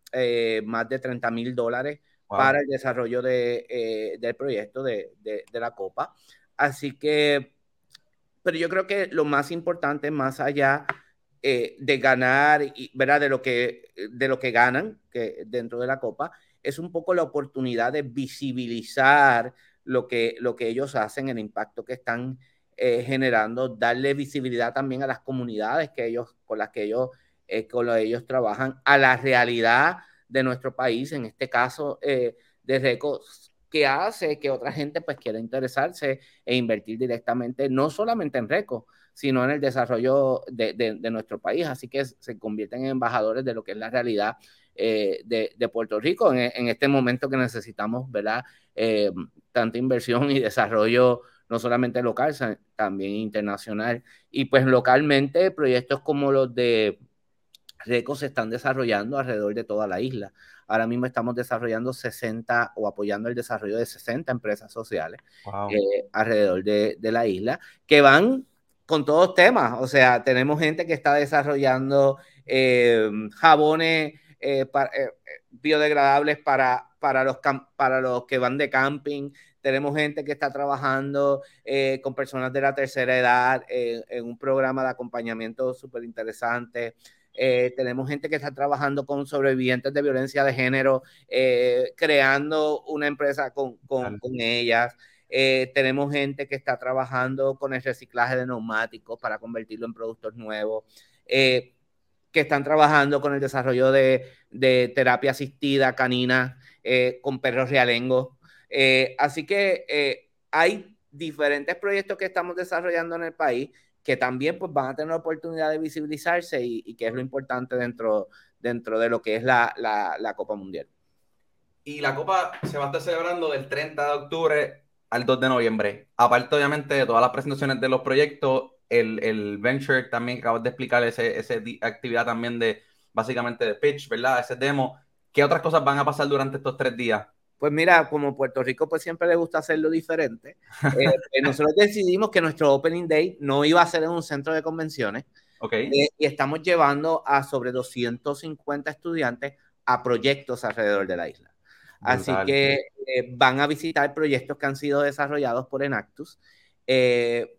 más de 30 mil dólares para el desarrollo de, del proyecto de, de, de, la Copa. Así que pero yo creo que lo más importante, más allá eh, de ganar, y, ¿verdad? De lo, que, de lo que ganan que dentro de la Copa, es un poco la oportunidad de visibilizar lo que, lo que ellos hacen, el impacto que están eh, generando, darle visibilidad también a las comunidades que ellos, con las que ellos, eh, con las que ellos trabajan, a la realidad de nuestro país, en este caso de Recos que hace que otra gente pues quiera interesarse e invertir directamente, no solamente en RECO, sino en el desarrollo de, nuestro país. Así que se convierten en embajadores de lo que es la realidad eh, de, Puerto Rico en, este momento que necesitamos, ¿verdad? Eh, tanta inversión y desarrollo no solamente local, también internacional. Y pues localmente proyectos como los de RECO se están desarrollando alrededor de toda la isla. Ahora mismo estamos desarrollando 60 o apoyando el desarrollo de 60 empresas sociales eh, alrededor de, la isla que van con todos temas. O sea, tenemos gente que está desarrollando eh, jabones eh, biodegradables para, para, los, para los que van de camping. Tenemos gente que está trabajando con personas de la tercera edad en un programa de acompañamiento súper interesante. Eh, tenemos gente que está trabajando con sobrevivientes de violencia de género, eh, creando una empresa con, con, ellas. Eh, tenemos gente que está trabajando con el reciclaje de neumáticos para convertirlo en productos nuevos, que están trabajando con el desarrollo de, terapia asistida canina con perros realengos. así que hay diferentes proyectos que estamos desarrollando en el país que también pues, van a tener la oportunidad de visibilizarse y, que es lo importante dentro, dentro de lo que es la, la, Copa Mundial. Y la Copa se va a estar celebrando del 30 de octubre al 2 de noviembre. Aparte, obviamente, de todas las presentaciones de los proyectos, el, el Venture también acabas de explicar esa ese actividad también de básicamente de pitch, ¿verdad? Ese demo. ¿Qué otras cosas van a pasar durante estos tres días? Pues mira, como Puerto Rico pues siempre le gusta hacerlo diferente, eh, eh, nosotros decidimos que nuestro Opening Day no iba a ser en un centro de convenciones. Okay. Eh, y estamos llevando a sobre 250 estudiantes a proyectos alrededor de la isla. Así que van a visitar proyectos que han sido desarrollados por Enactus.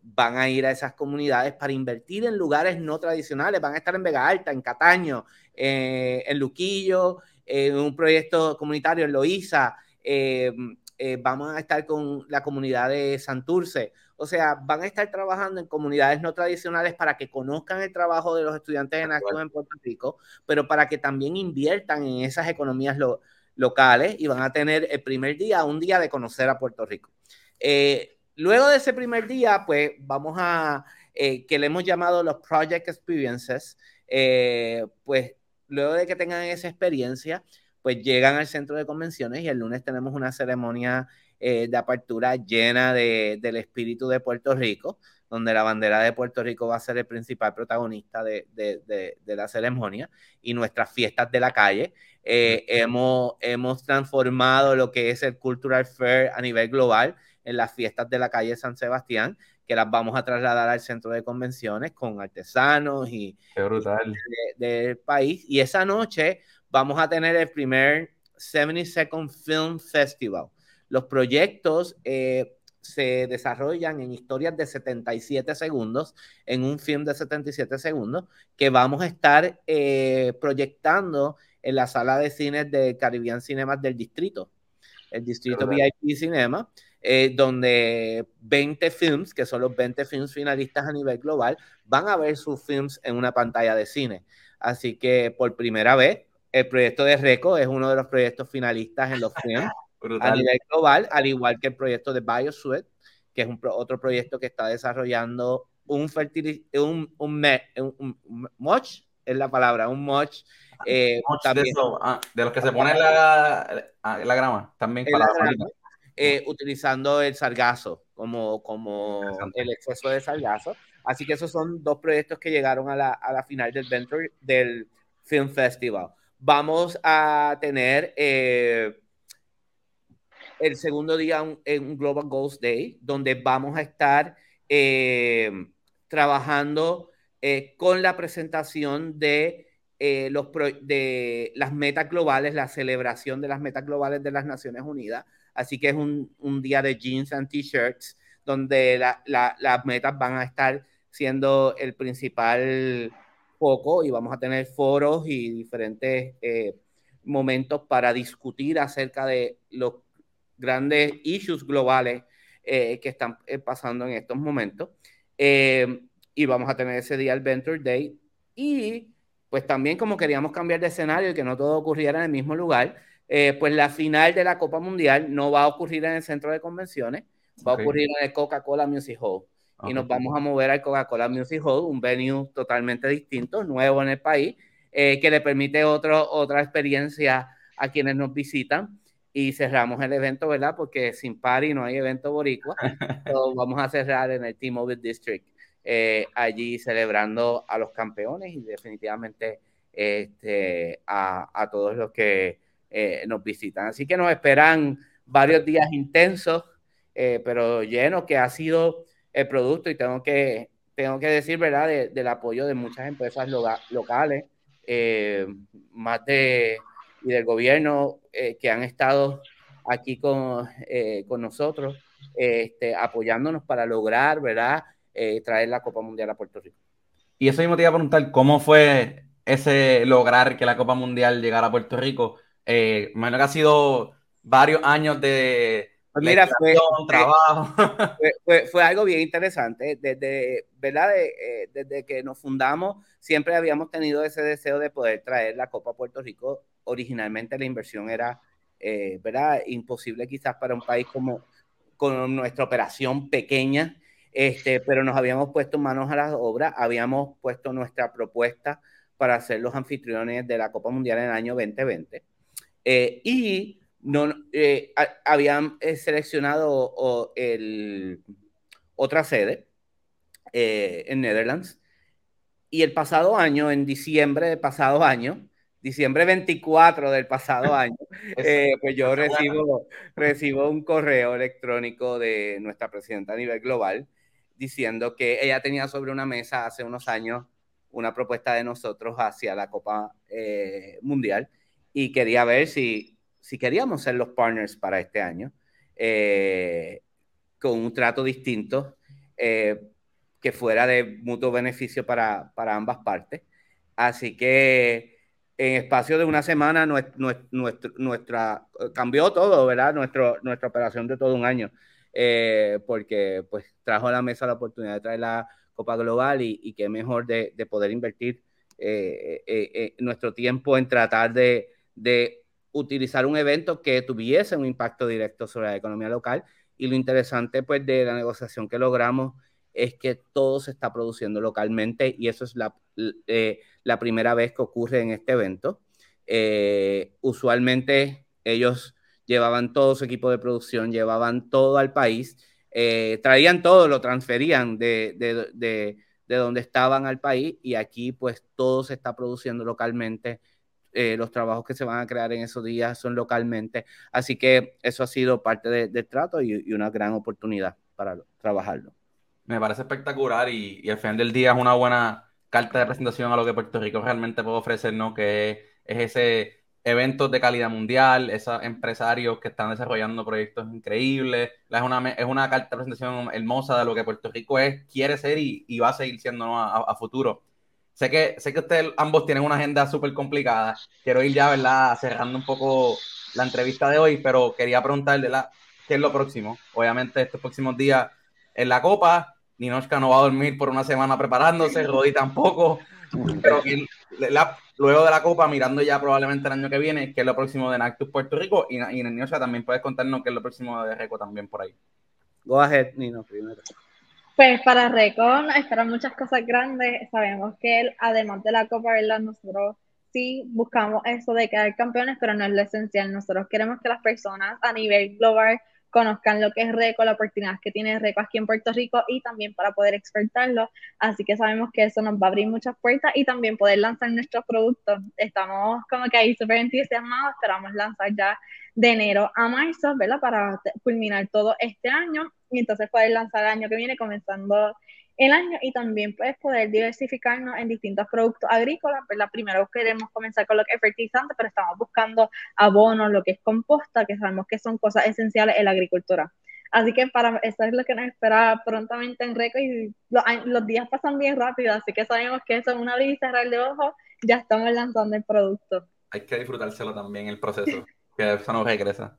van a ir a esas comunidades para invertir en lugares no tradicionales. Van a estar en Vega Alta, en Cataño, en Luquillo, en un proyecto comunitario en Loíza, eh, eh, vamos a estar con la comunidad de Santurce. O sea, van a estar trabajando en comunidades no tradicionales para que conozcan el trabajo de los estudiantes en actos en Puerto Rico, pero para que también inviertan en esas economías locales y van a tener el primer día, un día de conocer a Puerto Rico. Eh, luego de ese primer día, pues vamos a, que le hemos llamado los Project Experiences, pues luego de que tengan esa experiencia, pues llegan al centro de convenciones y el lunes tenemos una ceremonia eh, de apertura llena de, del espíritu de Puerto Rico, donde la bandera de Puerto Rico va a ser el principal protagonista de, de, de la ceremonia y nuestras fiestas de la calle. Eh, hemos, hemos transformado lo que es el Cultural Fair a nivel global en las fiestas de la calle San Sebastián, que las vamos a trasladar al centro de convenciones con artesanos y del país. Y esa noche vamos a tener el primer 70 Second Film Festival. Los proyectos eh, se desarrollan en historias de 77 segundos, en un film de 77 segundos, que vamos a estar eh, proyectando en la sala de cines de Caribbean Cinemas del distrito, el distrito VIP Cinema, eh, donde 20 films, que son los 20 films finalistas a nivel global, van a ver sus films en una pantalla de cine. Así que por primera vez el proyecto de RECO es uno de los proyectos finalistas en los films a nivel global, al igual que el proyecto de BioSuite, que es un otro proyecto que está desarrollando un un, un, un, moch, es la palabra, un moch. Eh, también, ah, de, los que se pone la, la, grama, también para eh, utilizando el sargazo como, como el exceso de sargazo. Así que esos son dos proyectos que llegaron a la, a la final del, Venture, del Film Festival vamos a tener eh, el segundo día en un Global Goals Day, donde vamos a estar eh, trabajando eh, con la presentación de, los de las metas globales, la celebración de las metas globales de las Naciones Unidas. Así que es un, un día de jeans and t-shirts, donde las metas van a estar siendo el principal poco y vamos a tener foros y diferentes eh, momentos para discutir acerca de los grandes issues globales eh, que están eh, pasando en estos momentos. y vamos a tener ese día el Venture Day. Y pues también como queríamos cambiar de escenario y que no todo ocurriera en el mismo lugar, pues la final de la Copa Mundial no va a ocurrir en el centro de convenciones, va a ocurrir en el Coca-Cola Music Hall y nos vamos a mover al Coca-Cola Music Hall, un venue totalmente distinto, nuevo en el país, eh, que le permite otro, otra experiencia a quienes nos visitan. Y cerramos el evento, ¿verdad? Porque sin party no hay evento boricua. vamos a cerrar en el T-Mobile District, eh, allí celebrando a los campeones y definitivamente este, a, a todos los que eh, nos visitan. Así que nos esperan varios días intensos, pero llenos, que ha sido el producto y tengo que, tengo que decir, ¿verdad?, del apoyo de muchas empresas locales, eh, más de, y del gobierno eh, que han estado aquí con, eh, con nosotros, este, apoyándonos para lograr, ¿verdad?, traer la Copa Mundial a Puerto Rico. Y eso mismo te iba a preguntar, ¿cómo fue ese lograr que la Copa Mundial llegara a Puerto Rico? Eh, que ha sido varios años de, pues mira, fue, trabajo. Fue, fue, algo bien interesante. Desde, ¿verdad? Eh, desde que nos fundamos, siempre habíamos tenido ese deseo de poder traer la Copa a Puerto Rico. Originalmente la inversión era ¿verdad? Imposible quizás para un país como con nuestra operación pequeña, este, pero nos habíamos puesto manos a la obra, habíamos puesto nuestra propuesta para ser los anfitriones de la Copa Mundial en el año 2020. y no, habían seleccionado el, otra sede en Netherlands y el pasado año, en diciembre del pasado año, diciembre 24 del pasado año, eh, pues yo recibo, recibo un correo electrónico de nuestra presidenta a nivel global diciendo que ella tenía sobre una mesa hace unos años una propuesta de nosotros hacia la Copa eh, Mundial y quería ver si, si queríamos ser los partners para este año eh, con un trato distinto que fuera de mutuo beneficio para, para ambas partes. Así que en espacio de una semana nuestra, cambió todo, ¿verdad? Nuestro, nuestra operación de todo un año, eh, porque pues trajo a la mesa la oportunidad de traer la Copa Global y, y qué mejor de, de poder invertir eh, eh, nuestro tiempo en tratar de, utilizar un evento que tuviese un impacto directo sobre la economía local. Y lo interesante pues de la negociación que logramos es que todo se está produciendo localmente y eso es la, eh, la primera vez que ocurre en este evento. Eh, usualmente ellos llevaban todo su equipo de producción, llevaban todo al país, eh, traían todo, lo transferían de, de, de, de, donde estaban al país y aquí pues todo se está produciendo localmente. Los trabajos que se van a crear en esos días son localmente. Así que eso ha sido parte del trato y, y una gran oportunidad para trabajarlo. Me parece espectacular y, al final del día es una buena carta de presentación a lo que Puerto Rico realmente puede ofrecer, ¿no? Que es, ese evento de calidad mundial, esos empresarios que están desarrollando proyectos increíbles. Es una, es una carta de presentación hermosa de lo que Puerto Rico es, quiere ser y, va a seguir siendo a, futuro. Sé que, sé que ustedes ambos tienen una agenda súper complicada. Quiero ir ya, ¿verdad? Cerrando un poco la entrevista de hoy, pero quería preguntarle qué es lo próximo. Obviamente, estos próximos días en la Copa. Ninochka no va a dormir por una semana preparándose, Rodi tampoco. Pero luego de la Copa, mirando ya probablemente el año que viene, que es lo próximo de Nactus Puerto Rico, y, y Ninochka también puedes contarnos qué es lo próximo de Reco también por ahí. Go ahead, Nino, primero. Pues para Reco esperan muchas cosas grandes. Sabemos que además de la Copa, ¿verdad? Nosotros sí buscamos eso de quedar campeones, pero no es lo esencial. Nosotros queremos que las personas a nivel global conozcan lo que es RECO, la oportunidad que tiene RECO aquí en Puerto Rico y también para poder exportarlo. Así que sabemos que eso nos va a abrir muchas puertas y también poder lanzar nuestros productos. Estamos como que ahí súper entusiasmados, esperamos lanzar ya de enero a marzo, ¿verdad? Para culminar todo este año y entonces poder lanzar el año que viene comenzando el año y también puedes poder diversificarnos en distintos productos agrícolas. ¿verdad? Primero queremos comenzar con lo que es fertilizante, pero estamos buscando abonos, lo que es composta, que sabemos que son cosas esenciales en la agricultura. Así que para eso es lo que nos espera prontamente en Reco y los, días pasan bien rápido, así que sabemos que eso es una abrir y cerrar de ojos, ya estamos lanzando el producto. Hay que disfrutárselo también el proceso, que eso no regresa.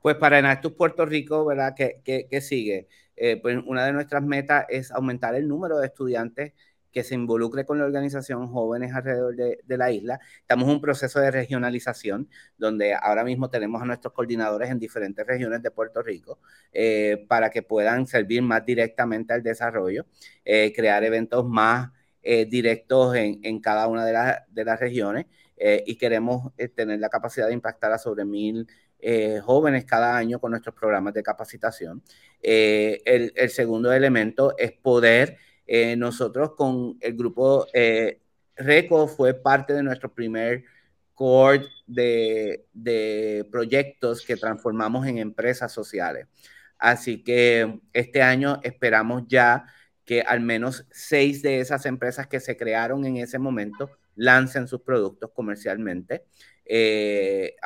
Pues para Enactus Puerto Rico, ¿verdad? ¿Qué, sigue? Eh, pues una de nuestras metas es aumentar el número de estudiantes que se involucre con la organización jóvenes alrededor de, la isla. Estamos en un proceso de regionalización donde ahora mismo tenemos a nuestros coordinadores en diferentes regiones de Puerto Rico eh, para que puedan servir más directamente al desarrollo, eh, crear eventos más directos en, cada una de, de las regiones y queremos tener la capacidad de impactar a sobre mil eh, jóvenes cada año con nuestros programas de capacitación. Eh, el, segundo elemento es poder, eh, nosotros con el grupo RECO fue parte de nuestro primer core de, de proyectos que transformamos en empresas sociales. Así que este año esperamos ya que al menos seis de esas empresas que se crearon en ese momento lancen sus productos comercialmente eh,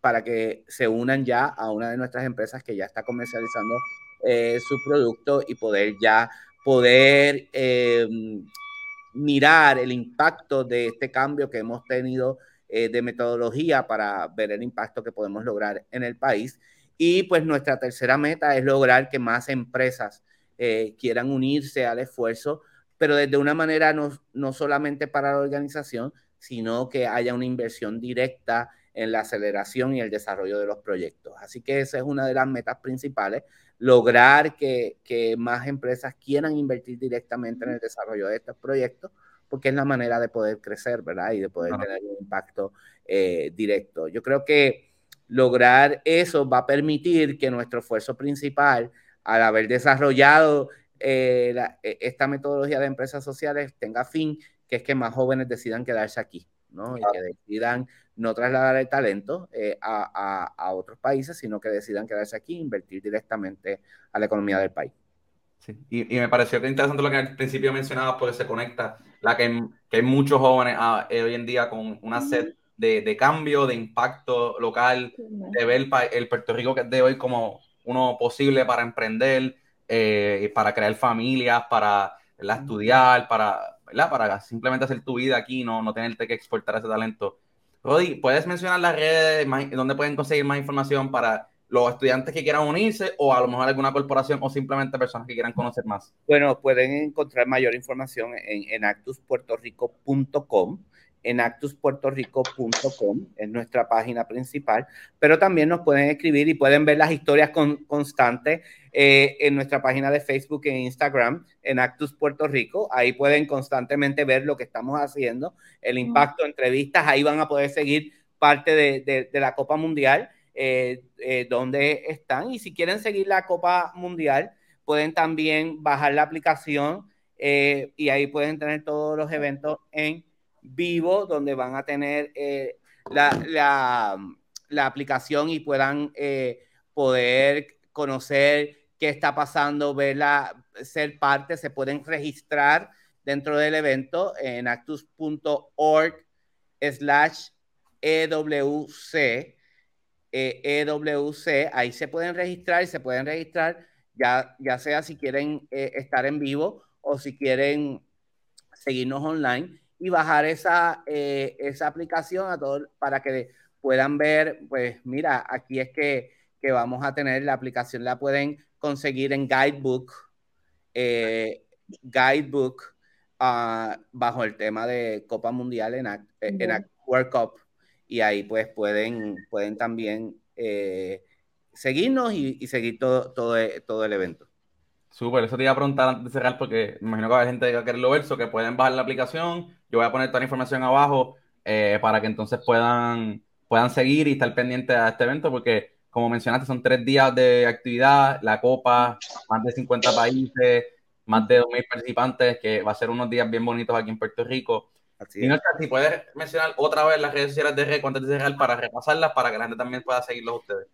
para que se unan ya a una de nuestras empresas que ya está comercializando eh, su producto y poder ya poder eh, mirar el impacto de este cambio que hemos tenido de metodología para ver el impacto que podemos lograr en el país. Y pues nuestra tercera meta es lograr que más empresas quieran unirse al esfuerzo, pero desde una manera no, no solamente para la organización, sino que haya una inversión directa en la aceleración y el desarrollo de los proyectos. Así que esa es una de las metas principales, lograr que, que más empresas quieran invertir directamente en el desarrollo de estos proyectos, porque es la manera de poder crecer, ¿verdad? Y de poder tener un impacto eh, directo. Yo creo que lograr eso va a permitir que nuestro esfuerzo principal, al haber desarrollado eh, e, esta metodología de empresas sociales, tenga fin, que es que más jóvenes decidan quedarse aquí, ¿no? Y que decidan no trasladar el talento eh, a, a, otros países, sino que decidan quedarse aquí e invertir directamente a la economía del país. Sí. Y, y, me pareció que interesante lo que al principio mencionabas, porque se conecta la que, que hay muchos jóvenes ah, eh, hoy en día con una sed de, de, cambio, de impacto local, de ver el, el, Puerto Rico que es de hoy como uno posible para emprender, eh, para crear familias, para estudiar, para, para simplemente hacer tu vida aquí, no, no tenerte que exportar ese talento. Rodi, ¿puedes mencionar las redes donde pueden conseguir más información para los estudiantes que quieran unirse o a lo mejor alguna corporación o simplemente personas que quieran conocer más? Bueno, pueden encontrar mayor información en, en actuspuertorico.com en actuspuertorico.com, es nuestra página principal, pero también nos pueden escribir y pueden ver las historias constantes eh, en nuestra página de Facebook e Instagram, en Actus Puerto Rico. Ahí pueden constantemente ver lo que estamos haciendo, el impacto, entrevistas, ahí van a poder seguir parte de, la Copa Mundial, eh, eh, donde están. Y si quieren seguir la Copa Mundial, pueden también bajar la aplicación y ahí pueden tener todos los eventos en vivo donde van a tener eh, la, aplicación y puedan poder conocer qué está pasando, verla, ser parte, se pueden registrar dentro del evento en actus.org slash EWC. EWC, e ahí se pueden registrar y se pueden registrar ya, ya sea si quieren eh, estar en vivo o si quieren seguirnos online y bajar esa, eh, esa aplicación a para que puedan ver, pues mira, aquí es que, que vamos a tener la aplicación, la pueden conseguir en Guidebook, eh, Guidebook uh, bajo el tema de Copa Mundial en, en World Cup y ahí pues pueden, pueden también eh, seguirnos y, y, seguir todo, todo, todo el evento. Súper, eso te iba a preguntar antes de cerrar porque me imagino que hay gente que va a quererlo ver, que pueden bajar la aplicación. Yo voy a poner toda la información abajo eh, para que entonces puedan, puedan seguir y estar pendientes a este evento porque, como mencionaste, son tres días de actividad, la copa, más de 50 países, más de 2.000 participantes, que va a ser unos días bien bonitos aquí en Puerto Rico. y no, si puedes mencionar otra vez las redes sociales de RECO antes de cerrar para repasarlas, para que la gente también pueda seguirlos ustedes.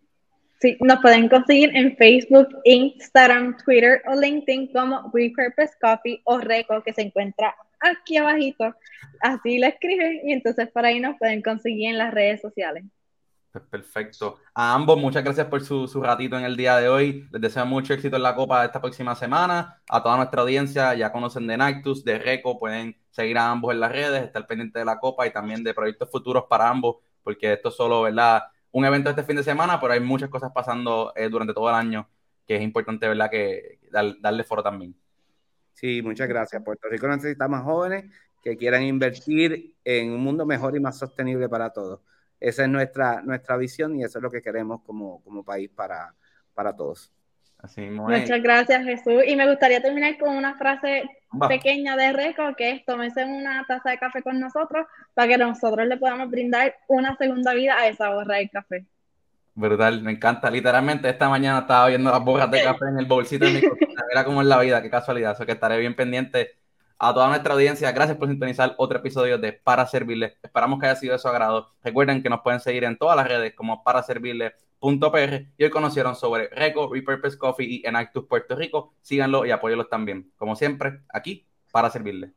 Sí, nos pueden conseguir en Facebook, Instagram, Twitter o LinkedIn como Repurpose Coffee o Reco, que se encuentra aquí abajito. Así lo escriben y entonces por ahí nos pueden conseguir en las redes sociales. Pues perfecto. A ambos, muchas gracias por su, su, ratito en el día de hoy. Les deseo mucho éxito en la Copa esta próxima semana. A toda nuestra audiencia, ya conocen de Nactus, de Reco, pueden seguir a ambos en las redes, estar pendientes de la Copa y también de proyectos futuros para ambos, porque esto solo, ¿verdad? un evento este fin de semana, pero hay muchas cosas pasando eh, durante todo el año que es importante, ¿verdad? Que darle foro también. Sí, muchas gracias. Puerto Rico necesita más jóvenes que quieran invertir en un mundo mejor y más sostenible para todos. Esa es nuestra, nuestra visión y eso es lo que queremos como, como país para, para todos. Muchas gracias, Jesús. Y me gustaría terminar con una frase pequeña de Reco, que es tómese una taza de café con nosotros para que nosotros le podamos brindar una segunda vida a esa borra de café. Brutal, me encanta. Literalmente esta mañana estaba viendo las borras de café en el bolsito de mi cocina. Mira cómo es la vida, qué casualidad. Eso que estaré bien pendiente a toda nuestra audiencia. Gracias por sintonizar otro episodio de Para Servirles. Esperamos que haya sido de su agrado. Recuerden que nos pueden seguir en todas las redes como Para Servirles .pr y hoy conocieron sobre Reco, Repurpose Coffee y Enactus Puerto Rico. Síganlo y apóyenlos también. Como siempre, aquí para servirles.